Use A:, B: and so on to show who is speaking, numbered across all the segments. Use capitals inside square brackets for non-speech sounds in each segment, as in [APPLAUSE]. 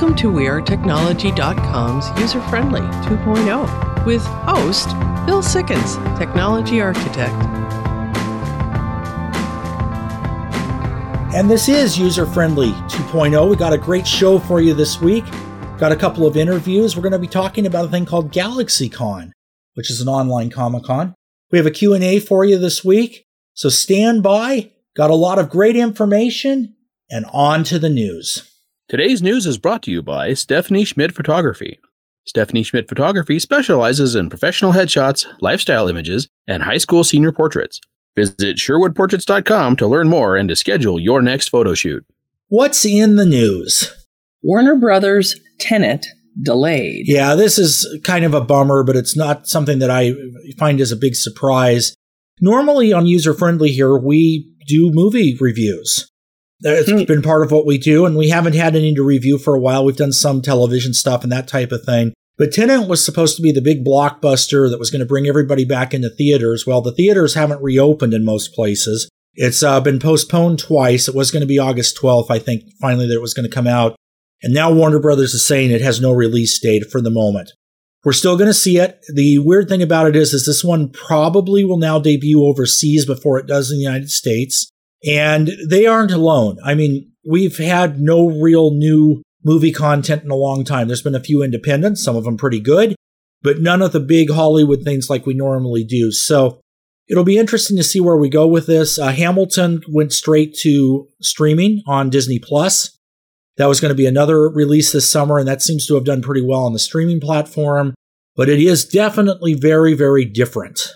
A: Welcome to WeAreTechnology.com's user friendly 2.0 with host Bill Sikkens, Technology Architect.
B: And this is user friendly 2.0. We got a great show for you this week. Got a couple of interviews. We're going to be talking about a thing called GalaxyCon, which is an online Comic Con. We have a Q&A for you this week. So stand by. Got a lot of great information and on to the news.
C: Today's news is brought to you by Stephanie Schmidt Photography. Stephanie Schmidt Photography specializes in professional headshots, lifestyle images, and high school senior portraits. Visit SherwoodPortraits.com to learn more and to schedule your next photo shoot.
B: What's in the news?
D: Warner Brothers Tenet delayed.
B: Yeah, this is kind of a bummer, but it's not something that I find as a big surprise. Normally on User Friendly here, we do movie reviews. It's hmm. been part of what we do, and we haven't had any to review for a while. We've done some television stuff and that type of thing. But Tenet was supposed to be the big blockbuster that was going to bring everybody back into theaters. Well, the theaters haven't reopened in most places. It's uh, been postponed twice. It was going to be August 12th, I think, finally, that it was going to come out. And now Warner Brothers is saying it has no release date for the moment. We're still going to see it. The weird thing about it is, is this one probably will now debut overseas before it does in the United States. And they aren't alone. I mean, we've had no real new movie content in a long time. There's been a few independents, some of them pretty good, but none of the big Hollywood things like we normally do. So it'll be interesting to see where we go with this. Uh, Hamilton went straight to streaming on Disney Plus. That was going to be another release this summer, and that seems to have done pretty well on the streaming platform. But it is definitely very, very different.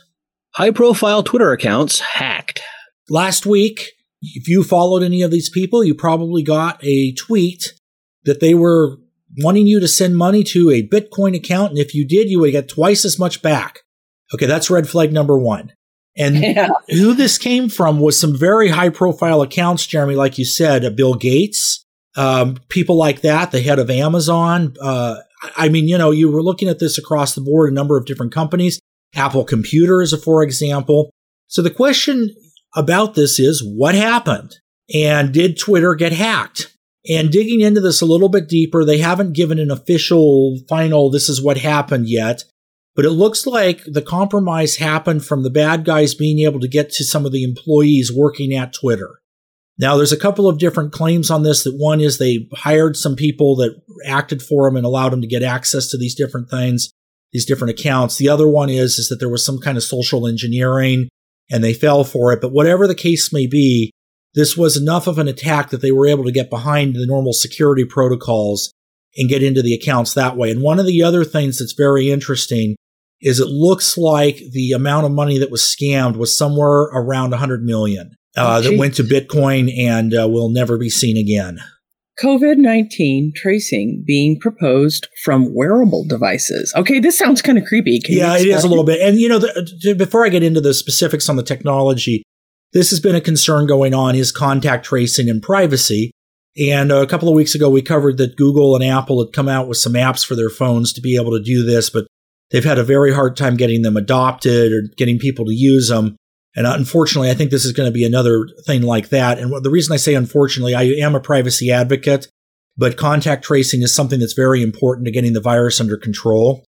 C: High profile Twitter accounts hacked.
B: Last week, if you followed any of these people, you probably got a tweet that they were wanting you to send money to a Bitcoin account. And if you did, you would get twice as much back. Okay, that's red flag number one. And [LAUGHS] yeah. who this came from was some very high profile accounts, Jeremy, like you said, uh, Bill Gates, um, people like that, the head of Amazon. Uh, I mean, you know, you were looking at this across the board, a number of different companies, Apple Computers, for example. So the question about this is what happened? And did Twitter get hacked? And digging into this a little bit deeper, they haven't given an official final, this is what happened yet. But it looks like the compromise happened from the bad guys being able to get to some of the employees working at Twitter. Now, there's a couple of different claims on this. That one is they hired some people that acted for them and allowed them to get access to these different things, these different accounts. The other one is, is that there was some kind of social engineering and they fell for it. But whatever the case may be, this was enough of an attack that they were able to get behind the normal security protocols and get into the accounts that way. And one of the other things that's very interesting is it looks like the amount of money that was scammed was somewhere around 100 million uh, that went to Bitcoin and uh, will never be seen again.
D: COVID 19 tracing being proposed from wearable devices. Okay, this sounds kind of creepy.
B: Can yeah, it is a little bit. And, you know, the, uh, before I get into the specifics on the technology, this has been a concern going on is contact tracing and privacy. And a couple of weeks ago, we covered that Google and Apple had come out with some apps for their phones to be able to do this, but they've had a very hard time getting them adopted or getting people to use them. And unfortunately, I think this is going to be another thing like that. And the reason I say unfortunately, I am a privacy advocate, but contact tracing is something that's very important to getting the virus under control.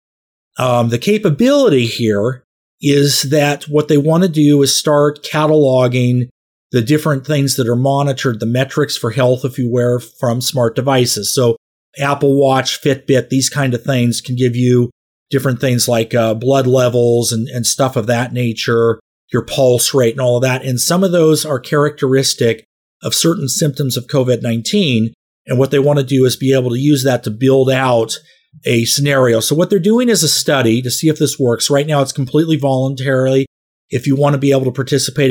B: Um, the capability here is that what they want to do is start cataloging the different things that are monitored, the metrics for health if you wear from smart devices. So Apple Watch, Fitbit, these kind of things can give you different things like uh, blood levels and, and stuff of that nature your pulse rate and all of that. And some of those are characteristic of certain symptoms of COVID 19. And what they want to do is be able to use that to build out a scenario. So what they're doing is a study to see if this works. Right now, it's completely voluntarily. If you want to be able to participate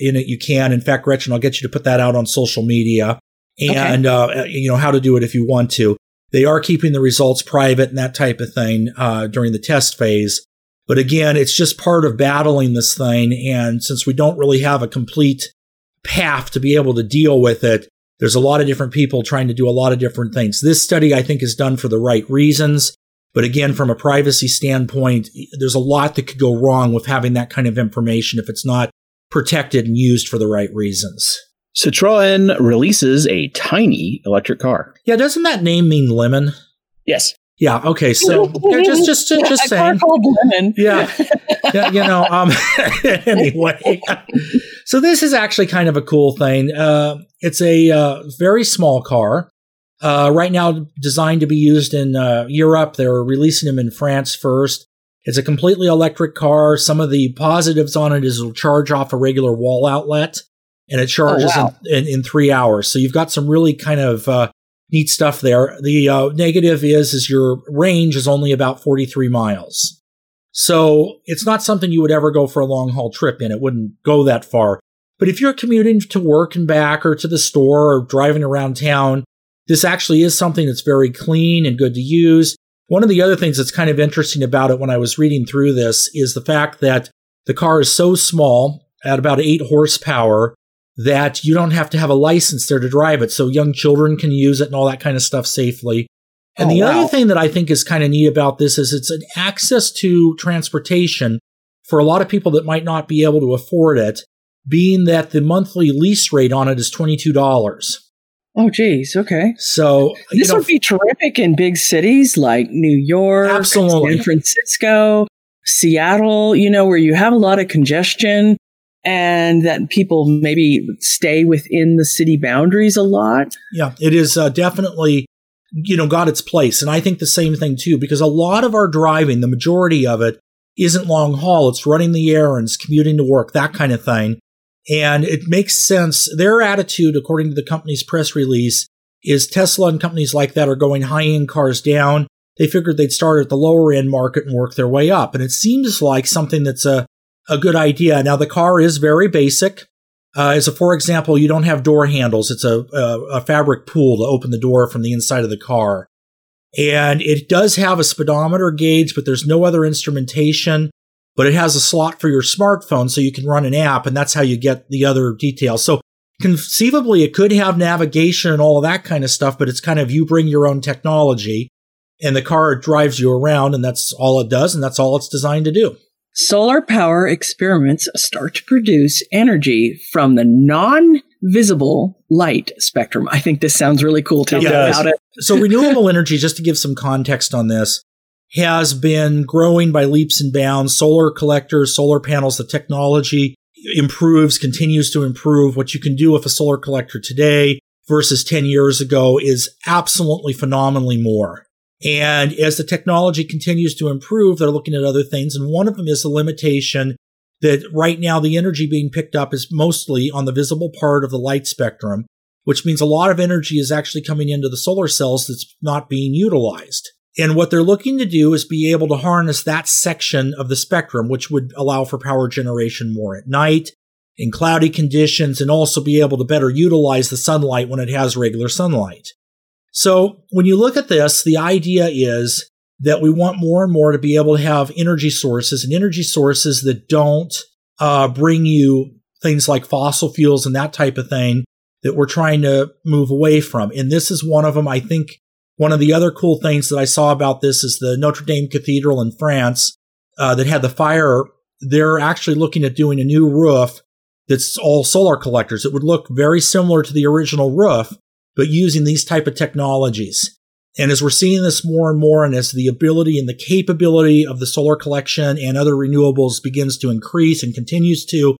B: in it, you can. In fact, Gretchen, I'll get you to put that out on social media and, okay. uh, you know, how to do it if you want to. They are keeping the results private and that type of thing uh, during the test phase. But again, it's just part of battling this thing. And since we don't really have a complete path to be able to deal with it, there's a lot of different people trying to do a lot of different things. This study, I think, is done for the right reasons. But again, from a privacy standpoint, there's a lot that could go wrong with having that kind of information if it's not protected and used for the right reasons.
C: Citroën releases a tiny electric car.
B: Yeah, doesn't that name mean lemon?
C: Yes.
B: Yeah. Okay. So yeah, just just just, just saying. Yeah. [LAUGHS] yeah, you know. Um. [LAUGHS] anyway, so this is actually kind of a cool thing. Uh, it's a uh, very small car. Uh, right now, designed to be used in uh, Europe. They're releasing them in France first. It's a completely electric car. Some of the positives on it is it'll charge off a regular wall outlet, and it charges
D: wow.
B: in, in, in three hours. So you've got some really kind of uh, neat stuff there. The uh, negative is is your range is only about 43 miles. So it's not something you would ever go for a long haul trip in. It wouldn't go that far. But if you're commuting to work and back or to the store or driving around town, this actually is something that's very clean and good to use. One of the other things that's kind of interesting about it when I was reading through this is the fact that the car is so small at about eight horsepower that you don't have to have a license there to drive it. So young children can use it and all that kind of stuff safely. And
D: Oh,
B: the
D: wow.
B: other thing that I think is kind of neat about this is it's an access to transportation for a lot of people that might not be able to afford it, being that the monthly lease rate on it is $22.
D: Oh, geez. Okay.
B: So,
D: This
B: know,
D: would be terrific in big cities like New York,
B: Absolutely.
D: San Francisco, Seattle, you know, where you have a lot of congestion and that people maybe stay within the city boundaries a lot.
B: Yeah, it is uh, definitely, you know, got its place. And I think the same thing too, because a lot of our driving, the majority of it, isn't long haul. It's running the errands, commuting to work, that kind of thing. And it makes sense. Their attitude, according to the company's press release, is Tesla and companies like that are going high end cars down. They figured they'd start at the lower end market and work their way up. And it seems like something that's a, a good idea. Now, the car is very basic. Uh, as a for example, you don't have door handles. It's a, a, a fabric pull to open the door from the inside of the car. And it does have a speedometer gauge, but there's no other instrumentation. But it has a slot for your smartphone so you can run an app, and that's how you get the other details. So conceivably, it could have navigation and all of that kind of stuff, but it's kind of you bring your own technology, and the car drives you around, and that's all it does, and that's all it's designed to do.
D: Solar power experiments start to produce energy from the non visible light spectrum. I think this sounds really cool. Tell me about it.
B: So renewable energy, just to give some context on this, has been growing by leaps and bounds. Solar collectors, solar panels, the technology improves, continues to improve. What you can do with a solar collector today versus 10 years ago is absolutely phenomenally more. And as the technology continues to improve, they're looking at other things. And one of them is the limitation that right now the energy being picked up is mostly on the visible part of the light spectrum, which means a lot of energy is actually coming into the solar cells that's not being utilized. And what they're looking to do is be able to harness that section of the spectrum, which would allow for power generation more at night in cloudy conditions and also be able to better utilize the sunlight when it has regular sunlight. So when you look at this, the idea is that we want more and more to be able to have energy sources and energy sources that don't uh, bring you things like fossil fuels and that type of thing that we're trying to move away from. And this is one of them. I think one of the other cool things that I saw about this is the Notre Dame Cathedral in France uh, that had the fire. They're actually looking at doing a new roof that's all solar collectors. It would look very similar to the original roof, but using these type of technologies. And as we're seeing this more and more, and as the ability and the capability of the solar collection and other renewables begins to increase and continues to,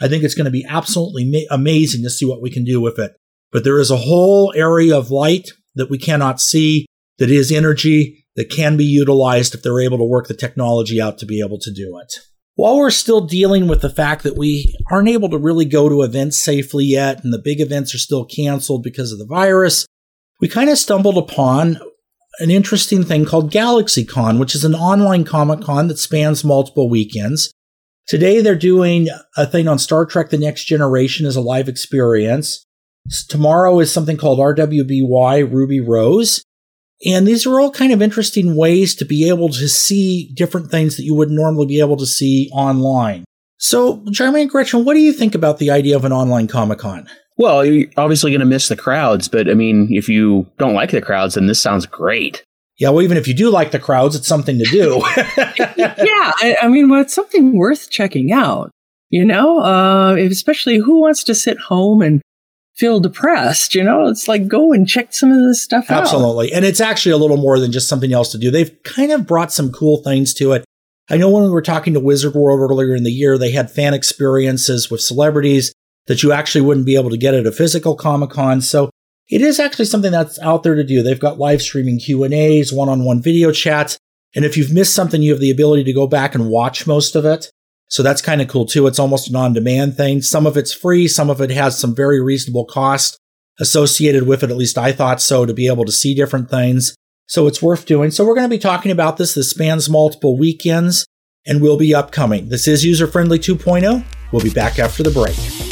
B: I think it's going to be absolutely ma- amazing to see what we can do with it. But there is a whole area of light that we cannot see that is energy that can be utilized if they're able to work the technology out to be able to do it. While we're still dealing with the fact that we aren't able to really go to events safely yet, and the big events are still canceled because of the virus, we kind of stumbled upon an interesting thing called GalaxyCon, which is an online Comic Con that spans multiple weekends. Today they're doing a thing on Star Trek The Next Generation as a live experience. Tomorrow is something called RWBY Ruby Rose. And these are all kind of interesting ways to be able to see different things that you would normally be able to see online. So, Jeremy and Gretchen, what do you think about the idea of an online Comic Con?
C: Well, you're obviously going to miss the crowds, but I mean, if you don't like the crowds, then this sounds great.
B: Yeah, well, even if you do like the crowds, it's something to do. [LAUGHS] [LAUGHS]
D: yeah, I, I mean, well, it's something worth checking out. You know, uh, especially who wants to sit home and feel depressed. You know, it's like go and check some of this stuff
B: out. Absolutely. And it's actually a little more than just something else to do. They've kind of brought some cool things to it. I know when we were talking to Wizard World earlier in the year, they had fan experiences with celebrities that you actually wouldn't be able to get at a physical Comic Con. So it is actually something that's out there to do. They've got live streaming Q and A's, one-on-one video chats, and if you've missed something, you have the ability to go back and watch most of it. So that's kind of cool too. It's almost an on-demand thing. Some of it's free, some of it has some very reasonable cost associated with it. At least I thought so to be able to see different things. So it's worth doing. So we're going to be talking about this. This spans multiple weekends and will be upcoming. This is User Friendly 2.0. We'll be back after the break.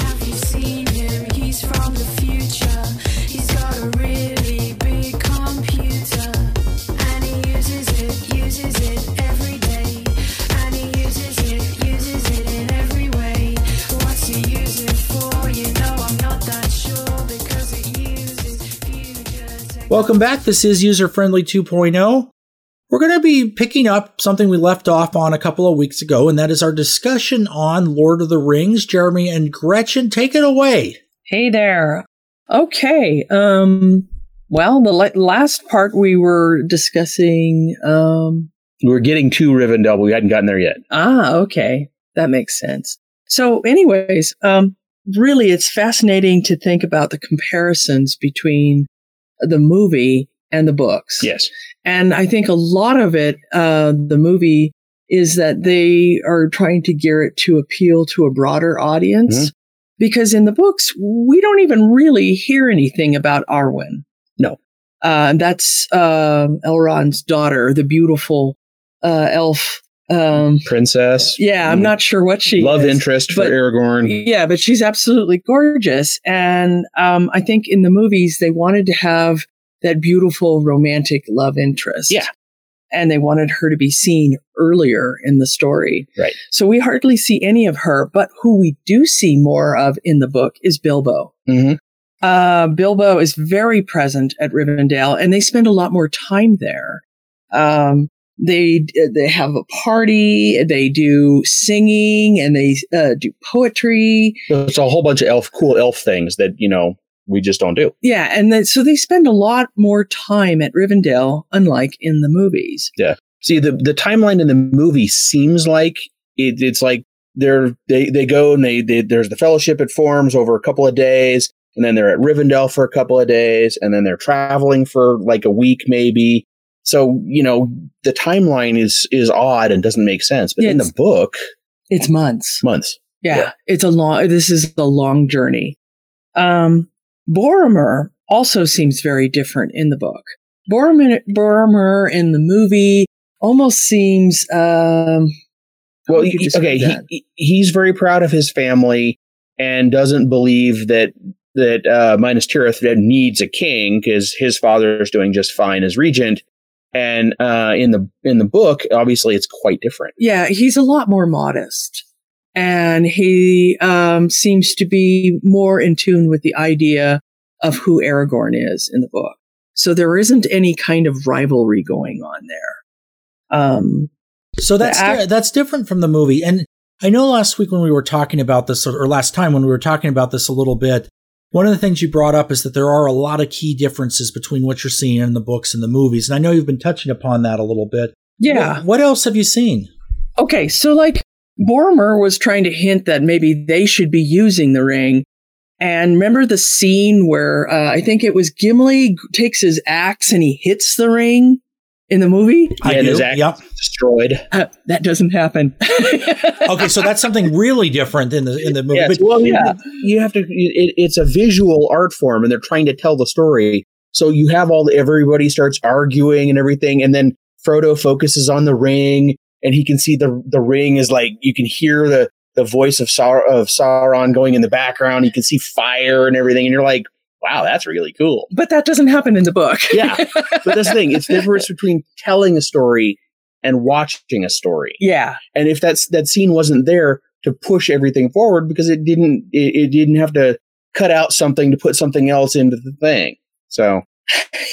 B: Welcome back. This is User Friendly 2.0. We're going to be picking up something we left off on a couple of weeks ago, and that is our discussion on Lord of the Rings. Jeremy and Gretchen, take it away.
D: Hey there. Okay. Um, well, the last part we were discussing. Um,
C: we were getting to Rivendell, but we hadn't gotten there yet.
D: Ah, okay. That makes sense. So, anyways, um, really, it's fascinating to think about the comparisons between the movie and the books.
C: Yes.
D: And I think a lot of it, uh, the movie, is that they are trying to gear it to appeal to a broader audience. Mm-hmm. Because in the books, we don't even really hear anything about Arwen.
C: No.
D: Uh, that's uh, Elrond's daughter, the beautiful uh, elf
C: um, princess.
D: Yeah, I'm not sure what she
C: love
D: is,
C: interest for Aragorn.
D: Yeah, but she's absolutely gorgeous, and um, I think in the movies they wanted to have that beautiful romantic love interest.
C: Yeah,
D: and they wanted her to be seen earlier in the story.
C: Right.
D: So we hardly see any of her, but who we do see more of in the book is Bilbo.
C: Mm-hmm.
D: Uh, Bilbo is very present at Rivendell, and they spend a lot more time there. Um, they they have a party. They do singing and they uh, do poetry.
C: It's a whole bunch of elf, cool elf things that you know we just don't do.
D: Yeah, and then, so they spend a lot more time at Rivendell, unlike in the movies.
C: Yeah. See, the the timeline in the movie seems like it, it's like they're they they go and they, they there's the fellowship it forms over a couple of days, and then they're at Rivendell for a couple of days, and then they're traveling for like a week maybe, so, you know, the timeline is is odd and doesn't make sense. But in the book,
D: it's months.
C: Months.
D: Yeah, yeah, It's a long this is a long journey. Um Boromir also seems very different in the book. Boromir, Boromir in the movie almost seems um
C: well, he, okay, he, he's very proud of his family and doesn't believe that that uh, Minas Tirith needs a king because his father is doing just fine as regent. And uh, in the in the book, obviously, it's quite different.
D: Yeah, he's a lot more modest, and he um, seems to be more in tune with the idea of who Aragorn is in the book. So there isn't any kind of rivalry going on there. Um,
B: so that's act- that's different from the movie. And I know last week when we were talking about this, or last time when we were talking about this a little bit, one of the things you brought up is that there are a lot of key differences between what you're seeing in the books and the movies. And I know you've been touching upon that a little bit.
D: Yeah.
B: What, what else have you seen?
D: Okay, so like Boromir was trying to hint that maybe they should be using the ring. And remember the scene where uh, I think it was Gimli takes his axe and he hits the ring? In the movie.
C: I and his axe yep. destroyed.
D: Uh, that doesn't happen. [LAUGHS]
B: okay, so that's something really different in the in the movie.
C: Yes, but, well, yeah, you have to. It, it's a visual art form, and they're trying to tell the story. So you have all the, everybody starts arguing and everything, and then Frodo focuses on the ring, and he can see the the ring is like you can hear the the voice of Saur- of Sauron going in the background. You can see fire and everything, and you're like, wow, that's really cool.
D: But that doesn't happen in the book. [LAUGHS]
C: yeah. But that's the thing. It's the difference [LAUGHS] between telling a story and watching a story.
D: Yeah.
C: And if that's that scene wasn't there to push everything forward because it didn't it, it didn't have to cut out something to put something else into the thing. So [LAUGHS]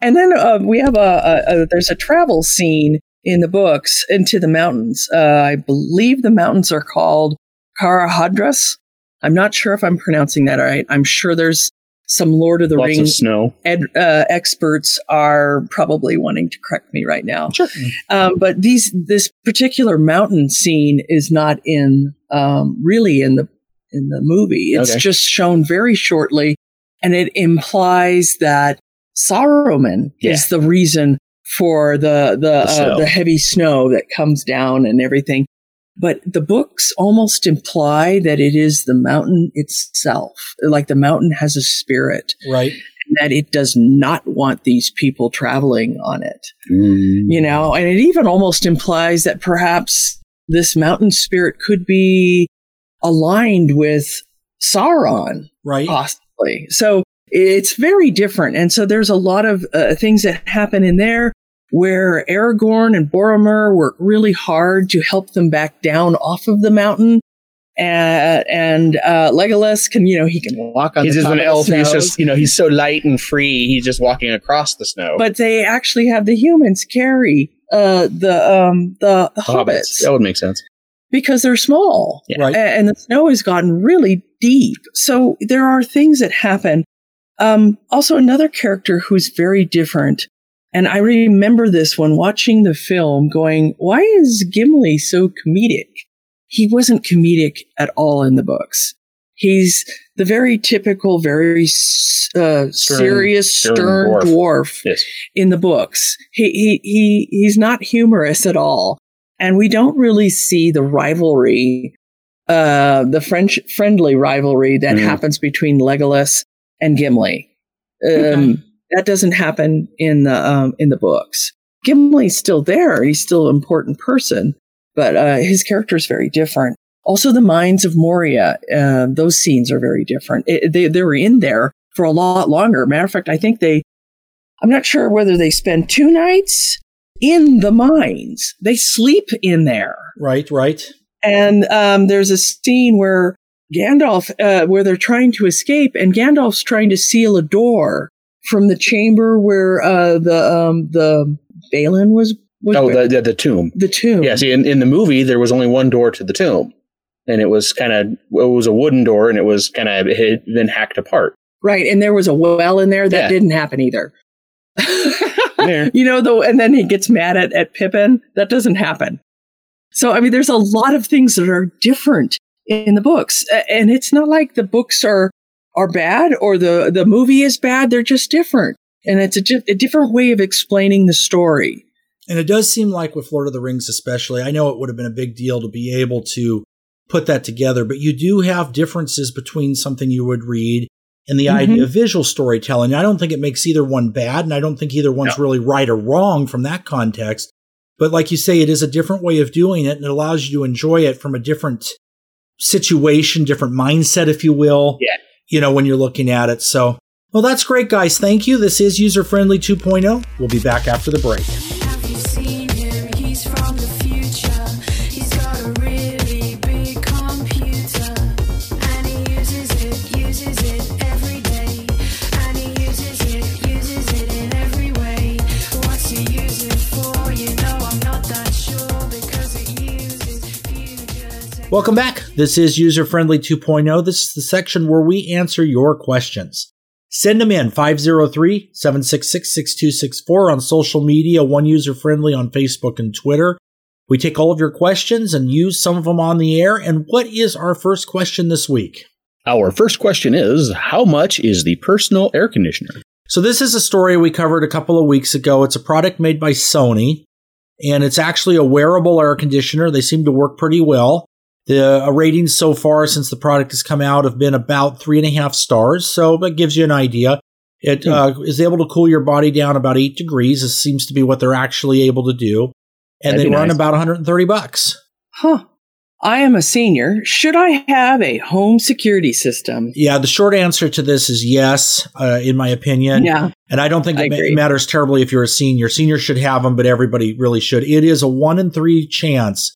D: and then uh, we have a, a, a, there's a travel scene in the books into the mountains. Uh, I believe the mountains are called Caradhras. I'm not sure if I'm pronouncing that right. I'm sure there's some Lord of the
C: Lots of
D: Rings
C: snow.
D: ed, uh, experts are probably wanting to correct me right now.
C: Sure.
D: Um, but these this particular mountain scene is not in um, really in the in the movie. It's
C: Okay.
D: just shown very shortly, and it implies that Saruman
C: Yeah.
D: is the reason for the the
C: The
D: uh, the heavy snow that comes down and everything. But the books almost imply that it is the mountain itself, like the mountain has a spirit
B: Right.
D: that it does not want these people traveling on it.
C: Mm.
D: You know, and it even almost implies that perhaps this mountain spirit could be aligned with Sauron,
B: Right.
D: possibly. So it's very different. And so there's a lot of uh, things that happen in there where Aragorn and Boromir work really hard to help them back down off of the mountain. And, and uh, Legolas can, you know, he can walk on
C: He's
D: the
C: just
D: top
C: an
D: of
C: elf. He's just, you know, he's so light and free. He's just walking across the snow.
D: but they actually have the humans carry uh, the um, the, the hobbits,
C: That would make sense.
D: because they're small,
C: Yeah.
B: Right.
D: A- and the snow has gotten really deep. So there are things that happen. Um, also, another character who's very different, and I remember this when watching the film, going, "Why is Gimli so comedic?" He wasn't comedic at all in the books. He's the very typical, very s- uh, serious,
C: stern
D: stern,
C: dwarf.
D: dwarf
C: Yes.
D: in the books. He he he he's not humorous at all, and we don't really see the rivalry, uh, the French friendly rivalry that
C: Mhm.
D: happens between Legolas and Gimli. Um,
B: Okay.
D: That doesn't happen in the um, in the books. Gimli's still there; he's still an important person, but uh, his character is very different. Also, the mines of Moria; uh, those scenes are very different. It, they they were in there for a lot longer. Matter of fact, I think they I'm not sure whether they spend two nights in the mines. They sleep in there.
B: Right. Right.
D: And um, there's a scene where Gandalf, uh, where they're trying to escape, and Gandalf's trying to seal a door from the chamber where uh, the um, the Balin was. was
C: Oh, the, the the tomb.
D: the tomb.
C: Yeah. See, in, in the movie, there was only one door to the tomb, and it was kind of it was a wooden door, and it was kind of it had been hacked apart.
D: Right, and there was a well in there that
C: Yeah.
D: didn't happen either. [LAUGHS] You know, though, and then he gets mad at, at Pippin. That doesn't happen. So, I mean, there's a lot of things that are different in the books, and it's not like the books are are bad or the the movie is bad. They're just different, and it's a, di- a different way of explaining the story.
B: And it does seem like with Lord of the Rings, especially, I know it would have been a big deal to be able to put that together, but you do have differences between something you would read and the
D: Mhm.
B: idea of visual storytelling. I don't think it makes either one bad, and I don't think either one's really right or wrong from that context. But like you say, it is a different way of doing it, and it allows you to enjoy it from a different situation, different mindset, if you will.
C: Yeah.
B: You know, when you're looking at it. So, well, that's great, guys. Thank you. This is User Friendly 2.0. We'll be back after the break. Welcome back. This is User Friendly 2.0. This is the section where we answer your questions. Send them in 503 766 6264 on social media, one user friendly on Facebook and Twitter. We take all of your questions and use some of them on the air. And what is our first question this week?
C: Our first question is How much is the personal air conditioner?
B: So, this is a story we covered a couple of weeks ago. It's a product made by Sony, and it's actually a wearable air conditioner. They seem to work pretty well. The uh, ratings so far since the product has come out have been about three and a half stars, so that gives you an idea. It
C: Hmm.
B: uh, is able to cool your body down about eight degrees. This seems to be what they're actually able to do, and
C: That'd
B: they run
C: nice.
B: about 130 bucks.
D: Huh. I am a senior. Should I have a home security system?
B: Yeah, the short answer to this is yes, uh, in my opinion.
D: Yeah.
B: And I don't think
D: I
B: it
D: agree.
B: matters terribly if you're a senior. Seniors should have them, but everybody really should. It is a one in three chance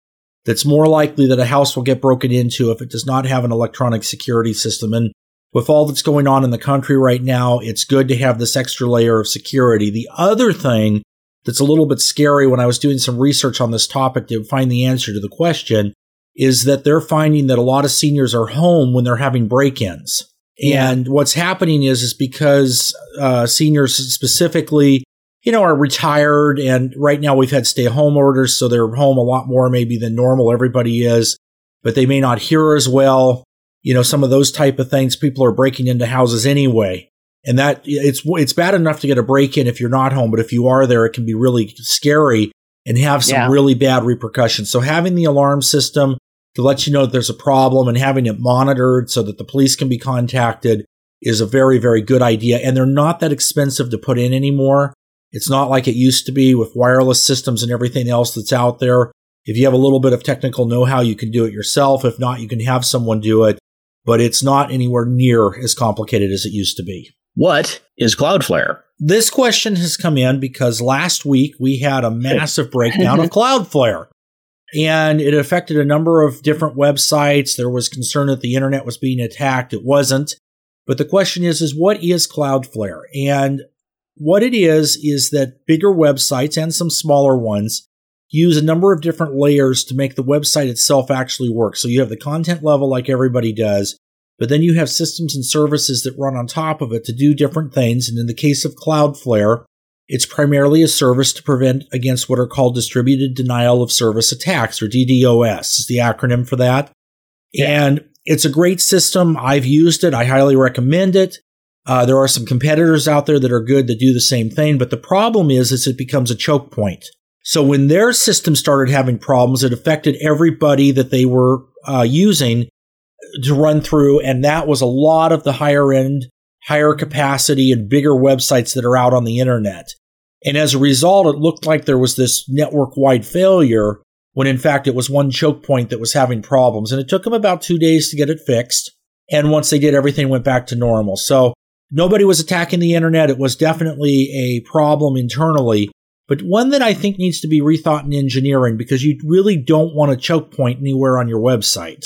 B: that's more likely that a house will get broken into if it does not have an electronic security system. And with all that's going on in the country right now, it's good to have this extra layer of security. The other thing that's a little bit scary when I was doing some research on this topic to find the answer to the question is that they're finding that a lot of seniors are home when they're having break-ins.
D: Yeah.
B: And what's happening is is because uh, seniors specifically, you know, are retired, and right now we've had stay-home orders, so they're home a lot more maybe than normal. Everybody is, but they may not hear as well. You know, some of those type of things. People are breaking into houses anyway, and that it's it's bad enough to get a break-in if you're not home, but if you are there, it can be really scary and have some
D: Yeah.
B: really bad repercussions. So having the alarm system to let you know that there's a problem and having it monitored so that the police can be contacted is a very, very good idea. And they're not that expensive to put in anymore. It's not like it used to be with wireless systems and everything else that's out there. If you have a little bit of technical know how, you can do it yourself. If not, you can have someone do it, but it's not anywhere near as complicated as it used to be.
C: What is Cloudflare?
B: This question has come in because last week we had a massive breakdown of [LAUGHS] Cloudflare. And it affected a number of different websites. There was concern that the internet was being attacked. It wasn't. But the question is, is what is Cloudflare? And what it is, is that bigger websites and some smaller ones use a number of different layers to make the website itself actually work. So you have the content level like everybody does, but then you have systems and services that run on top of it to do different things. And in the case of Cloudflare, it's primarily a service to prevent against what are called distributed denial of service attacks, or DDoS is the acronym for that. And it's a great system. I've used it. I highly recommend it. Uh, there are some competitors out there that are good that do the same thing, but the problem is, is it becomes a choke point. So when their system started having problems, it affected everybody that they were uh, using to run through, and that was a lot of the higher end, higher capacity, and bigger websites that are out on the internet. And as a result, it looked like there was this network wide failure when in fact it was one choke point that was having problems. And it took them about two days to get it fixed. And once they did, everything went back to normal. So nobody was attacking the internet. It was definitely a problem internally, but one that I think needs to be rethought in engineering because you really don't want a choke point anywhere on your website.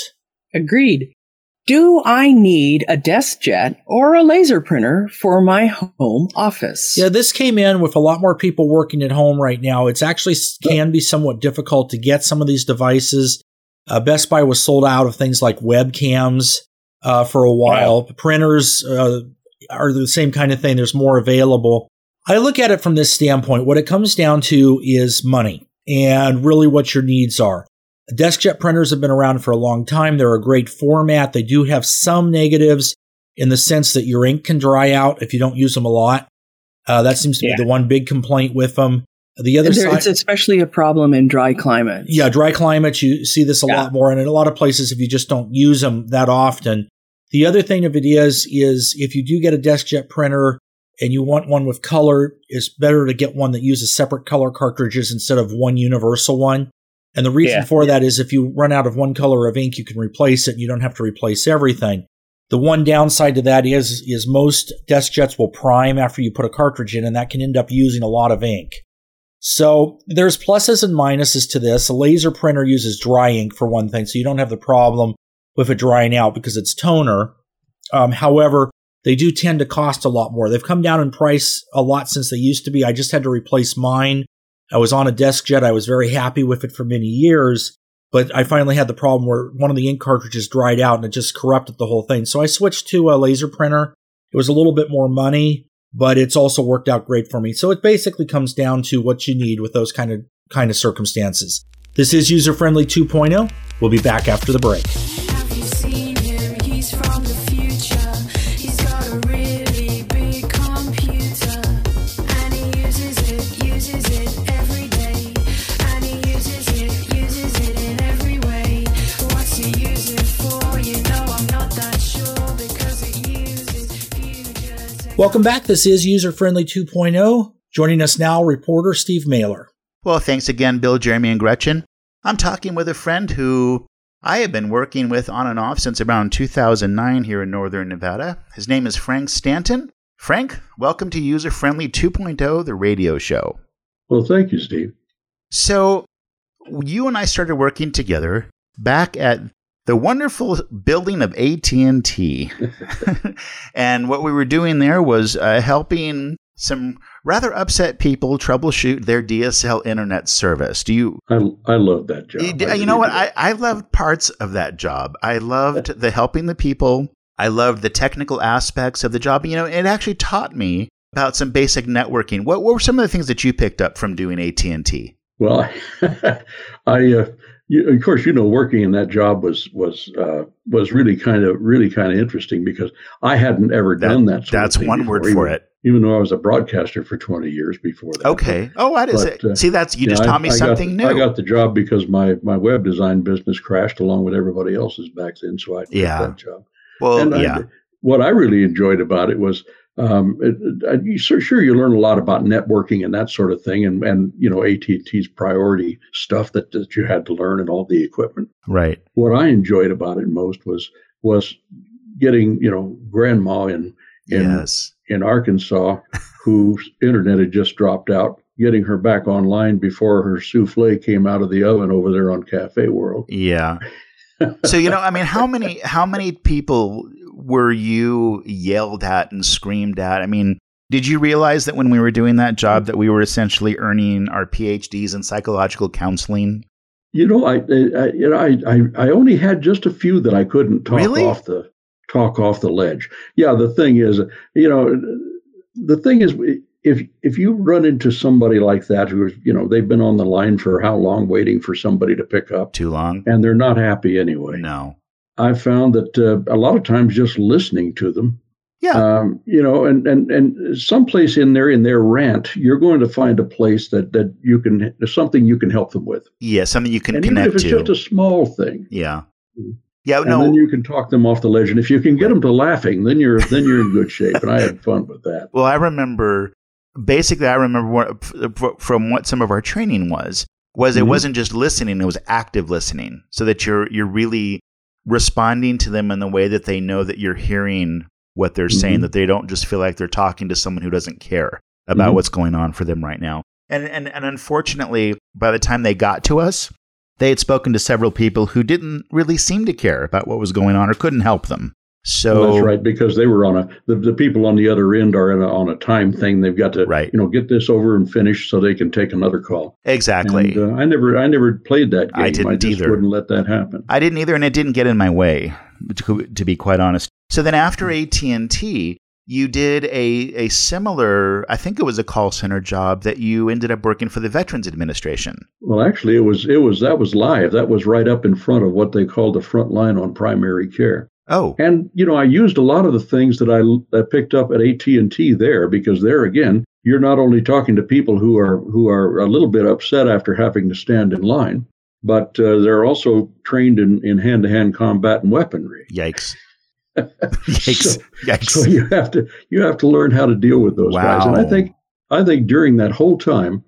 D: Agreed. Do I need a desk jet or a laser printer for my home office?
B: Yeah, this came in with a lot more people working at home right now. It's actually can be somewhat difficult to get some of these devices. Uh, Best Buy was sold out of things like webcams uh, for a while. Printers uh, are the same kind of thing. There's more available. I look at it from this standpoint. What it comes down to is money and really what your needs are. DeskJet printers have been around for a long time. They're a great format. They do have some negatives in the sense that your ink can dry out if you don't use them a lot. Uh, that seems to
D: Yeah.
B: be the one big complaint with them. The other
D: There-
B: side,
D: it's especially a problem in dry climates.
B: yeah, dry climates, you see this a
D: Yeah.
B: lot more. And in a lot of places, if you just don't use them that often. The other thing of it is, is if you do get a DeskJet printer and you want one with color, it's better to get one that uses separate color cartridges instead of one universal one. And the reason
C: Yeah.
B: for that is if you run out of one color of ink, you can replace it and you don't have to replace everything. The one downside to that is, is most DeskJets will prime after you put a cartridge in, and that can end up using a lot of ink. So there's pluses and minuses to this. A laser printer uses dry ink for one thing, so you don't have the problem with it drying out because it's toner. Um, however, they do tend to cost a lot more. They've come down in price a lot since they used to be. I just had to replace mine. I was on a DeskJet. I was very happy with it for many years, but I finally had the problem where one of the ink cartridges dried out and it just corrupted the whole thing. So I switched to a laser printer. It was a little bit more money, but it's also worked out great for me. So it basically comes down to what you need with those kind of kind of circumstances. This is user friendly 2.0. We'll be back after the break. Welcome back. This is user friendly 2.0. Joining us now, reporter Steve Mehler.
E: Well, thanks again, Bill, Jeremy, and Gretchen. I'm talking with a friend who I have been working with on and off since around 2009 here in Northern Nevada. His name is Frank Stanton. Frank, welcome to User Friendly 2.0, the radio show.
F: Well, thank you, Steve.
E: So, you and I started working together back at the wonderful building of AT&T. [LAUGHS] and what we were doing there was uh, helping some rather upset people troubleshoot their DSL internet service. Do you?
F: I I love that job.
E: You,
F: I
E: you know what? I, I loved parts of that job. I loved the helping the people. I loved the technical aspects of the job. You know, it actually taught me about some basic networking. What, what were some of the things that you picked up from doing AT and T?
F: Well, [LAUGHS] I, uh, you, of course, you know, working in that job was was uh, was really kind of really kind of interesting because I hadn't ever
E: That-
F: done that. Sort
E: That's one word for
F: even,
E: it.
F: Even though I was a broadcaster for twenty years before that.
E: Okay. Oh, I did
F: uh,
E: see. That's you just
F: I-
E: taught me
F: I
E: something
F: the-
E: new.
F: I got the job because my my web design business crashed along with everybody else's back then, so I
E: Yeah.
F: that job.
E: well,
F: and I-
E: yeah,
F: what I really enjoyed about it was, um, it, it, you, sure, you learn a lot about networking and that sort of thing, and and you know AT and T's priority stuff that, that you had to learn and all the equipment.
E: right.
F: What I enjoyed about it most was was getting you know grandma in in
E: yes.
F: in Arkansas whose internet had just dropped out, getting her back online before her souffle came out of the oven over there on Cafe World.
E: Yeah. so you know, I mean, how many how many people were you yelled at and screamed at? I mean, did you realize that when we were doing that job that we were essentially earning our PhDs in psychological counseling?
F: You know, I, I you know, I, I, I only had just a few that I couldn't talk
E: Really?
F: off the talk off the ledge. Yeah, the thing is, you know, the thing is, if if you run into somebody like that who's, you know, they've been on the line for how long waiting for somebody to pick up,
E: Too long?
F: and they're not happy anyway.
E: No.
F: I found that uh, a lot of times just listening to them
E: Yeah.
F: um, you know, and and and someplace in there in their rant, you're going to find a place that that you can something you can help them with,
E: yeah, something you can
F: and even if it's
E: to.
F: just a small thing,
E: yeah.
F: Mm.
E: Yeah.
F: and then
E: No.
F: you can talk them off the ledge. And if you can get them to laughing, then you're then you're in good shape. And I had fun with that.
E: Well, I remember. Basically, I remember what, from what some of our training was was it
F: Mhm.
E: wasn't just listening; it was active listening, so that you're you're really responding to them in the way that they know that you're hearing what they're saying,
F: Mhm.
E: that they don't just feel like they're talking to someone who doesn't care about
F: Mhm.
E: what's going on for them right now. And, and and unfortunately, by the time they got to us, they had spoken to several people who didn't really seem to care about what was going on or couldn't help them. So
F: Well, that's right because they were on a the, the people on the other end are in a, on a time thing. They've got to
E: Right.
F: you know get this over and finish so they can take another call.
E: exactly.
F: And, uh, I never I never played that game.
E: I didn't
F: just
E: either.
F: Wouldn't let that happen.
E: I didn't either, and it didn't get in my way, to, to be quite honest. So then, after. AT and T, you did a a similar. I think it was a call center job that you ended up working for the Veterans Administration.
F: Well, actually, it was it was that was live. That was right up in front of what they call the front line on primary care.
E: Oh,
F: And you know, I used a lot of the things that I, I picked up at AT and T there because there again, you're not only talking to people who are who are a little bit upset after having to stand in line, but uh, they're also trained in in hand to hand combat and weaponry.
E: yikes! [LAUGHS] yikes!
F: So-
E: yikes!
F: So you have to you have to learn how to deal with those guys. And I think I think during that whole time,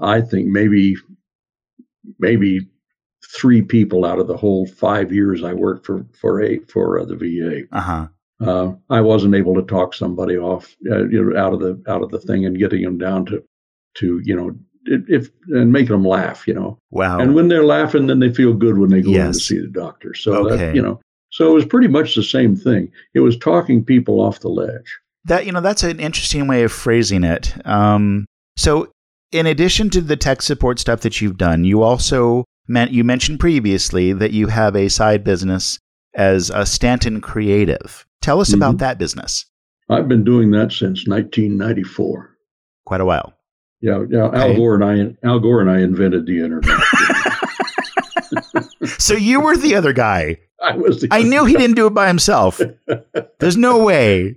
F: I think maybe maybe three people out of the whole five years I worked for for a for uh, the VA,
E: uh huh.
F: uh, I wasn't able to talk somebody off uh, you know out of the out of the thing and getting them down to to you know if, if and making them laugh. You know,
E: Wow.
F: and when they're laughing, then they feel good when they go in
E: Yes.
F: to see the doctor. So
E: Okay.
F: that you know. So it was pretty much the same thing. It was talking people off the ledge.
E: That you know, that's an interesting way of phrasing it. Um, so, in addition to the tech support stuff that you've done, you also you mentioned previously that you have a side business as a Stanton Creative. Tell us about
F: Mhm.
E: that business.
F: I've been doing that since 1994.
E: Quite a while.
F: Yeah, yeah.
E: Okay.
F: Al Gore and I, Al Gore and I invented the internet. [LAUGHS]
E: So you were the other guy. [LAUGHS]
F: I was. The,
E: I knew he didn't do it by himself. [LAUGHS] There's no way.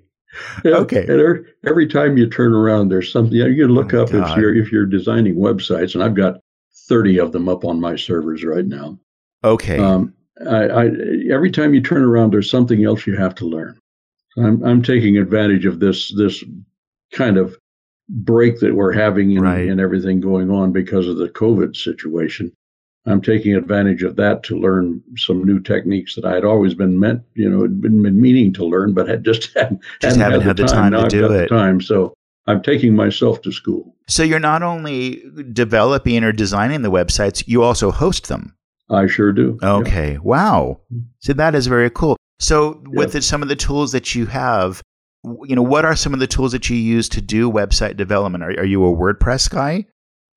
F: Yeah,
E: okay.
F: And every, time you turn around, there's something you can look
E: Oh,
F: up if you're if you're designing websites, and I've got 30 of them up on my servers right now.
E: Okay.
F: Um, I, I, every time you turn around, there's something else you have to learn. I'm, I'm taking advantage of this this kind of break that we're having and,
E: Right.
F: everything going on because of the COVID situation. I'm taking advantage of that to learn some new techniques that I had always been meant, you know, had been, been meaning to learn, but had just [LAUGHS] hadn't,
E: Just haven't had the time
F: Now
E: to
F: I've
E: do it.
F: The time, so I'm taking myself to school.
E: so you're not only developing or designing the websites, you also host them.
F: I sure do. Yeah.
E: Okay. Wow. So that is very cool. So with
F: Yeah.
E: the, some of the tools that you have, you know, what are some of the tools that you use to do website development? Are, are you a WordPress guy?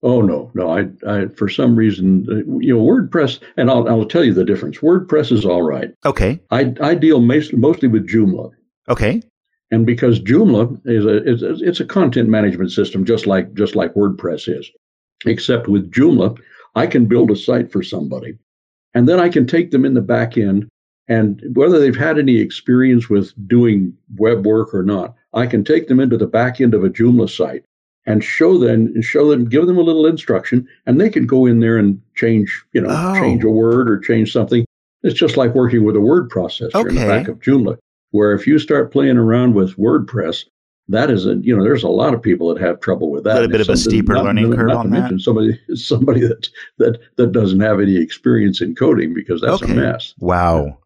F: Oh no, no. I, I for some reason, uh, you know, WordPress, and I'll, I'll tell you the difference. WordPress is all right.
E: Okay.
F: I, I deal mas- mostly with Joomla,
E: Okay.
F: And because Joomla is a a- it's a content management system, just like just like WordPress is, except with Joomla, I can build a site for somebody, and then I can take them in the back end, and whether they've had any experience with doing web work or not, I can take them into the back end of a Joomla site and show them show them give them a little instruction and they can go in there and change you know
E: Oh.
F: change a word or change something. It's just like working with a word processor in the back of joomla where if you start playing around with wordpress that is a you know there's a lot of people that have trouble with that
E: Little
F: And
E: bit of a steeper
F: not-
E: learning
F: not
E: curve
F: to
E: on that.
F: mention somebody [LAUGHS] somebody that that that doesn't have any experience in coding because that's
E: Okay.
F: a mess
E: Wow.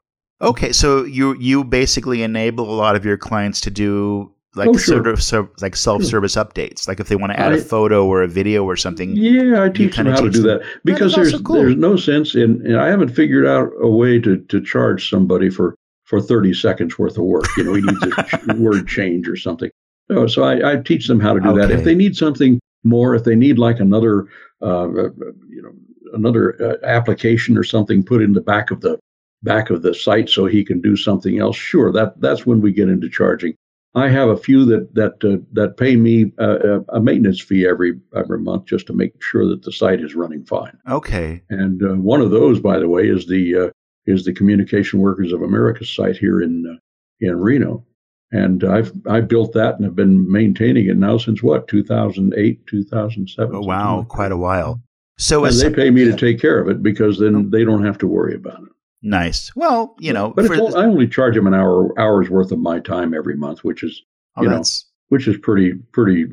E: Okay, so you you basically enable a lot of your clients to do like
F: Oh, sure.
E: sort of so, like self-service updates. Like if they want to add a
F: I-
E: photo or a video or something.
F: Yeah, I teach them
E: kinda
F: how to do
E: them.
F: that because
E: is
F: there's
E: cool.
F: there's no sense in, and I haven't figured out a way to to charge somebody for for 30 seconds worth of work. You know, he needs [LAUGHS] a ch- word change or something. No, so I, I teach them how to do that. If they need something more, if they need like another, uh, uh, you know, another uh, application or something put in the back of the back of the site so he can do something else, sure, that that's when we get into charging. I have a few that that uh, that pay me uh, a a maintenance fee every every month just to make sure that the site is running fine.
E: Okay.
F: And uh, one of those, by the way, is the uh, is the Communication Workers of America site here in uh, in Reno. And I've I built that and have been maintaining it now since what 2008 2007.
E: Oh, wow, quite a while. So
F: And they pay me to take care of it because then they don't have to worry about it.
E: nice. Well, you know,
F: But all- I only charge them an hour hours worth of my time every month, which is
E: oh,
F: you know, which is pretty pretty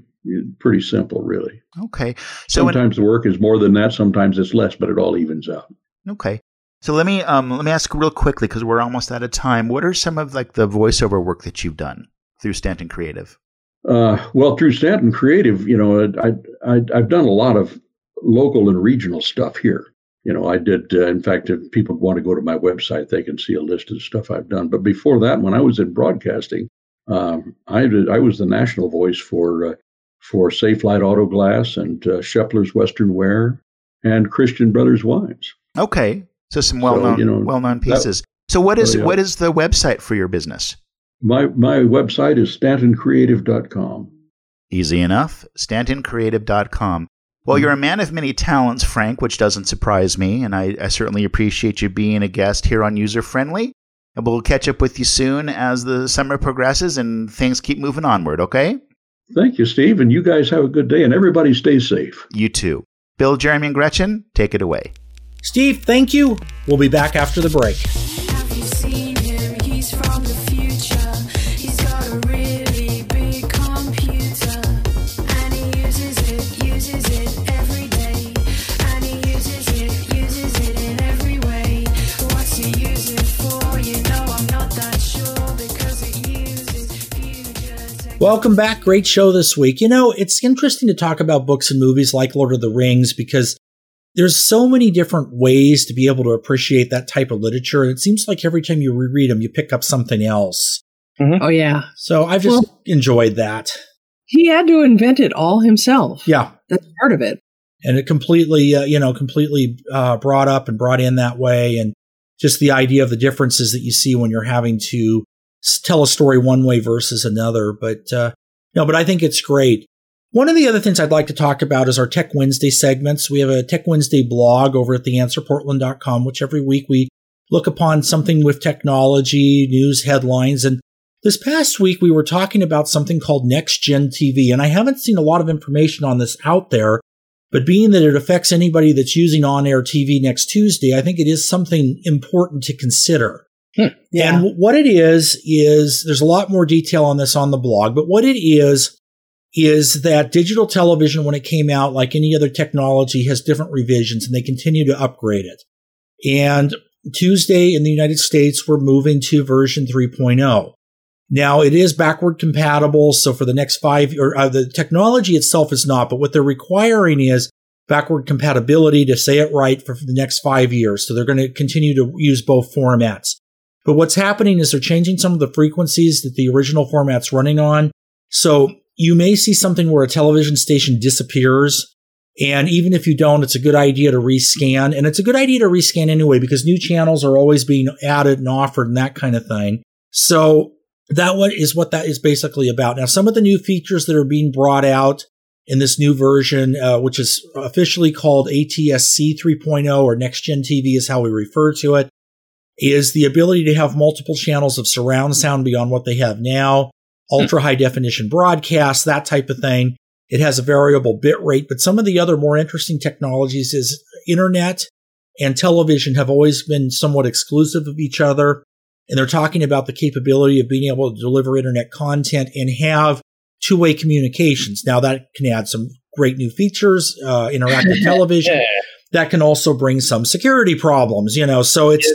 F: pretty simple, really.
E: okay. So
F: Sometimes the work is more than that, sometimes it's less, but it all evens out.
E: okay. So let me um let me ask real quickly because we're almost out of time. What are some of like the voiceover work that you've done through Stanton Creative?
F: Uh, well, through Stanton Creative, you know, I, I I've done a lot of local and regional stuff here. You know, I did. Uh, in fact, if people want to go to my website, they can see a list of stuff I've done. But before that, when I was in broadcasting, um, I did. I was the national voice for uh, for Safelite Auto Glass and uh, Shepler's Western Wear and Christian Brothers Wines.
E: Okay. So some well known
F: you know,
E: well known
F: that-
E: pieces. so what is
F: Oh, yeah.
E: what is the website for your business?
F: My my website is stantoncreative.com.
E: Easy enough. StantonCreative.com. Well, you're a man of many talents, Frank, which doesn't surprise me, and I, I certainly appreciate you being a guest here on User Friendly. And we'll catch up with you soon as the summer progresses and things keep moving onward, okay?
F: Thank you, Steve, and you guys have a good day, and everybody stay safe.
E: You too. Bill, Jeremy, and Gretchen, take it away.
B: Steve, thank you. We'll be back after the break.
G: Have you seen him? He's from the future. He's got a really big computer. And he uses it, uses it every day. And he uses it, uses it in every way. What's he use it for? You know, I'm not that sure because it uses future tech.
B: Welcome back. Great show this week. You know, it's interesting to talk about books and movies like Lord of the Rings because there's so many different ways to be able to appreciate that type of literature. And it seems like every time you reread them, you pick up something else.
D: Oh yeah,
B: So I've just enjoyed that.
D: he had to invent it all himself.
B: Yeah.
D: That's part of it.
B: And it completely, uh, you know, completely uh, brought up and brought in that way. And just the idea of the differences that you see when you're having to tell a story one way versus another. But, uh, no, but I think it's great. One of the other things I'd like to talk about is our Tech Wednesday segments. We have a Tech Wednesday blog over at theanswerportland.com, which every week we look upon something with technology, news headlines. And this past week we were talking about something called Next Gen TV. And I haven't seen a lot of information on this out there, but being that it affects anybody that's using on air TV next Tuesday, I think it is something important to consider. Hmm.
D: Yeah.
B: And what it is, is there's a lot more detail on this on the blog, but what it is, is that digital television, when it came out, like any other technology, has different revisions and they continue to upgrade it. And Tuesday in the United States, we're moving to version 3.0. Now it is backward compatible. So for the next five, or uh, the technology itself is not, but what they're requiring is backward compatibility to say it right for, for the next five years. So they're going to continue to use both formats. But what's happening is they're changing some of the frequencies that the original format's running on. So you may see something where a television station disappears. And even if you don't, it's a good idea to rescan. And it's a good idea to rescan anyway, because new channels are always being added and offered and that kind of thing. So that what is what that is basically about. Now, some of the new features that are being brought out in this new version, uh, which is officially called ATSC 3.0 or Next Gen TV is how we refer to it, is the ability to have multiple channels of surround sound beyond what they have now, ultra high definition broadcast, that type of thing. It has a variable bit rate, but some of the other more interesting technologies is internet and television have always been somewhat exclusive of each other. And they're talking about the capability of being able to deliver internet content and have two way communications. Now, that can add some great new features, uh, interactive [LAUGHS] television. That can also bring some security problems, you know. So it's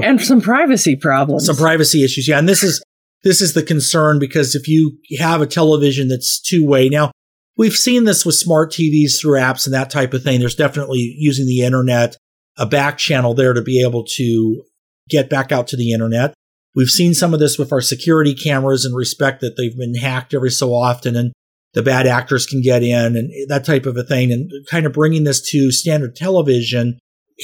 D: and some privacy problems.
B: some privacy issues. Yeah, and this is this is the concern because if you have a television that's two way now, we've seen this with smart TVs through apps and that type of thing. There's definitely using the internet, a back channel there to be able to get back out to the internet. We've seen some of this with our security cameras in respect that they've been hacked every so often and the bad actors can get in and that type of a thing. And kind of bringing this to standard television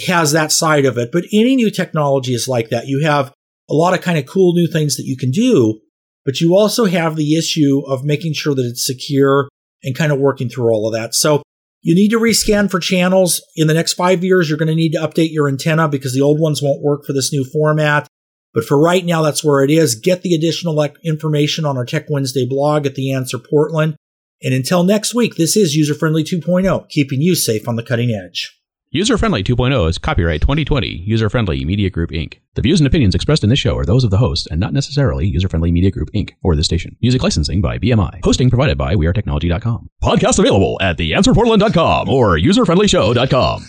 B: has that side of it. But any new technology is like that. You have a lot of kind of cool new things that you can do, but you also have the issue of making sure that it's secure and kind of working through all of that. So you need to rescan for channels. In the next five years, you're going to need to update your antenna because the old ones won't work for this new format. But for right now, that's where it is. Get the additional information on our Tech Wednesday blog at The Answer Portland. And until next week, this is User Friendly 2.0, keeping you safe on the cutting edge.
C: User Friendly 2.0 is copyright 2020 User Friendly Media Group Inc. The views and opinions expressed in this show are those of the host and not necessarily User Friendly Media Group Inc. or the station. Music licensing by BMI. Hosting provided by WeAreTechnology.com. Podcast available at TheAnswerPortland.com or UserFriendlyShow.com.